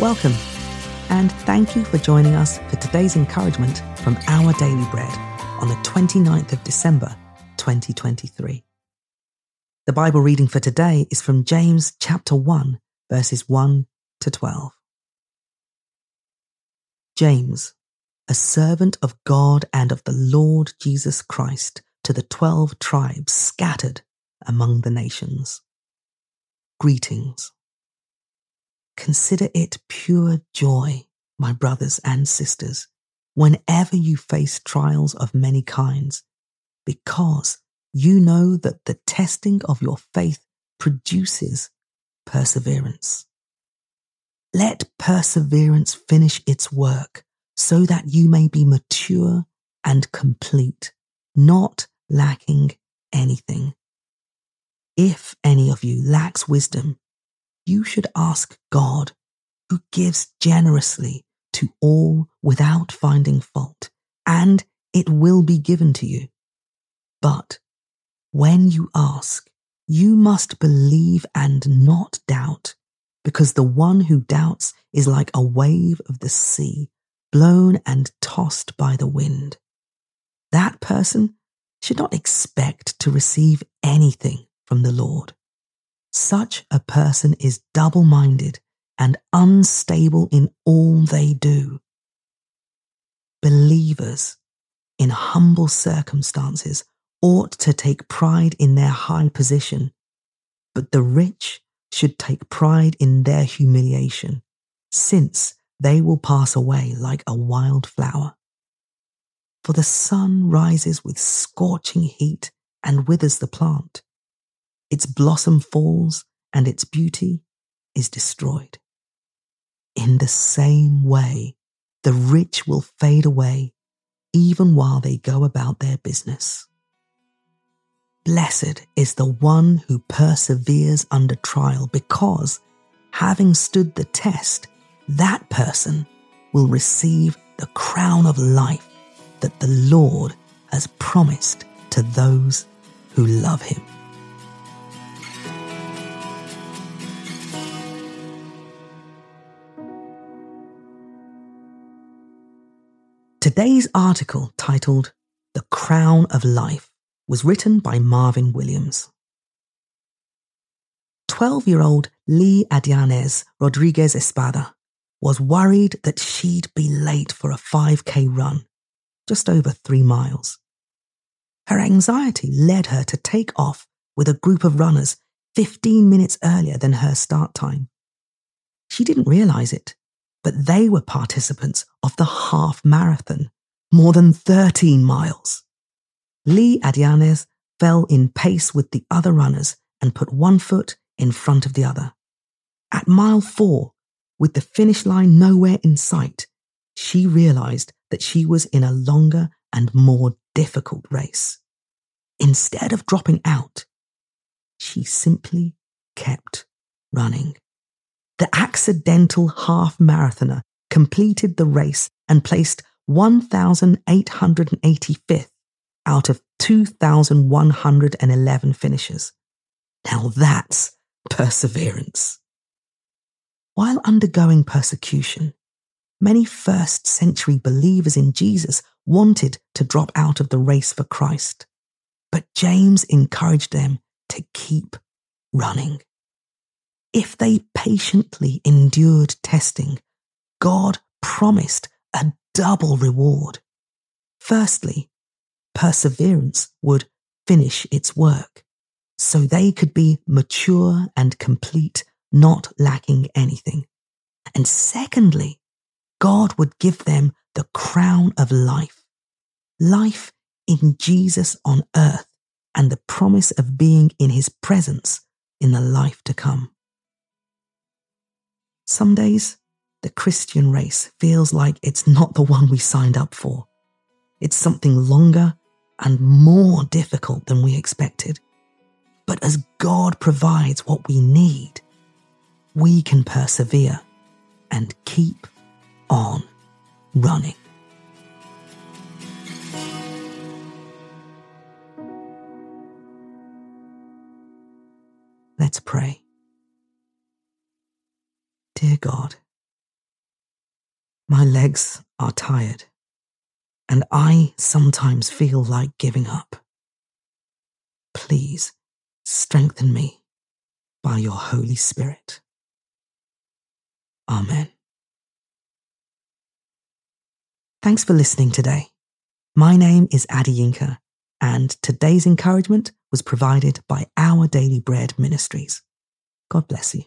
Welcome, and thank you for joining us for today's encouragement from Our Daily Bread on the 29th of December, 2023. The Bible reading for today is from James chapter 1, verses 1 to 12. James, a servant of God and of the Lord Jesus Christ, to the twelve tribes scattered among the nations. Greetings. Consider it pure joy, my brothers and sisters, whenever you face trials of many kinds, because you know that the testing of your faith produces perseverance. Let perseverance finish its work so that you may be mature and complete, not lacking anything. If any of you lacks wisdom, you should ask God, who gives generously to all without finding fault, and it will be given to you. But when you ask, you must believe and not doubt, because the one who doubts is like a wave of the sea, blown and tossed by the wind. That person should not expect to receive anything from the Lord. Such a person is double minded and unstable in all they do. Believers in humble circumstances ought to take pride in their high position, but the rich should take pride in their humiliation, since they will pass away like a wild flower. For the sun rises with scorching heat and withers the plant its blossom falls and its beauty is destroyed. In the same way, the rich will fade away even while they go about their business. Blessed is the one who perseveres under trial because, having stood the test, that person will receive the crown of life that the Lord has promised to those who love him. Today's article, titled The Crown of Life, was written by Marvin Williams. 12 year old Lee Adianez Rodriguez Espada was worried that she'd be late for a 5K run, just over three miles. Her anxiety led her to take off with a group of runners 15 minutes earlier than her start time. She didn't realize it, but they were participants of the half marathon, more than 13 miles. Lee Adianez fell in pace with the other runners and put one foot in front of the other. At mile four, with the finish line nowhere in sight, she realized that she was in a longer and more difficult race. Instead of dropping out, she simply kept running. The accidental half marathoner completed the race and placed 1,885th out of 2,111 finishers. Now that's perseverance. While undergoing persecution, many first century believers in Jesus wanted to drop out of the race for Christ. But James encouraged them to keep running. If they patiently endured testing, God promised a double reward. Firstly, perseverance would finish its work, so they could be mature and complete, not lacking anything. And secondly, God would give them the crown of life, life in Jesus on earth, and the promise of being in his presence in the life to come. Some days, the Christian race feels like it's not the one we signed up for. It's something longer and more difficult than we expected. But as God provides what we need, we can persevere and keep on running. Dear God, My legs are tired, and I sometimes feel like giving up. Please strengthen me by your Holy Spirit. Amen. Thanks for listening today. My name is Adeyinka, and today's encouragement was provided by Our Daily Bread Ministries. God bless you.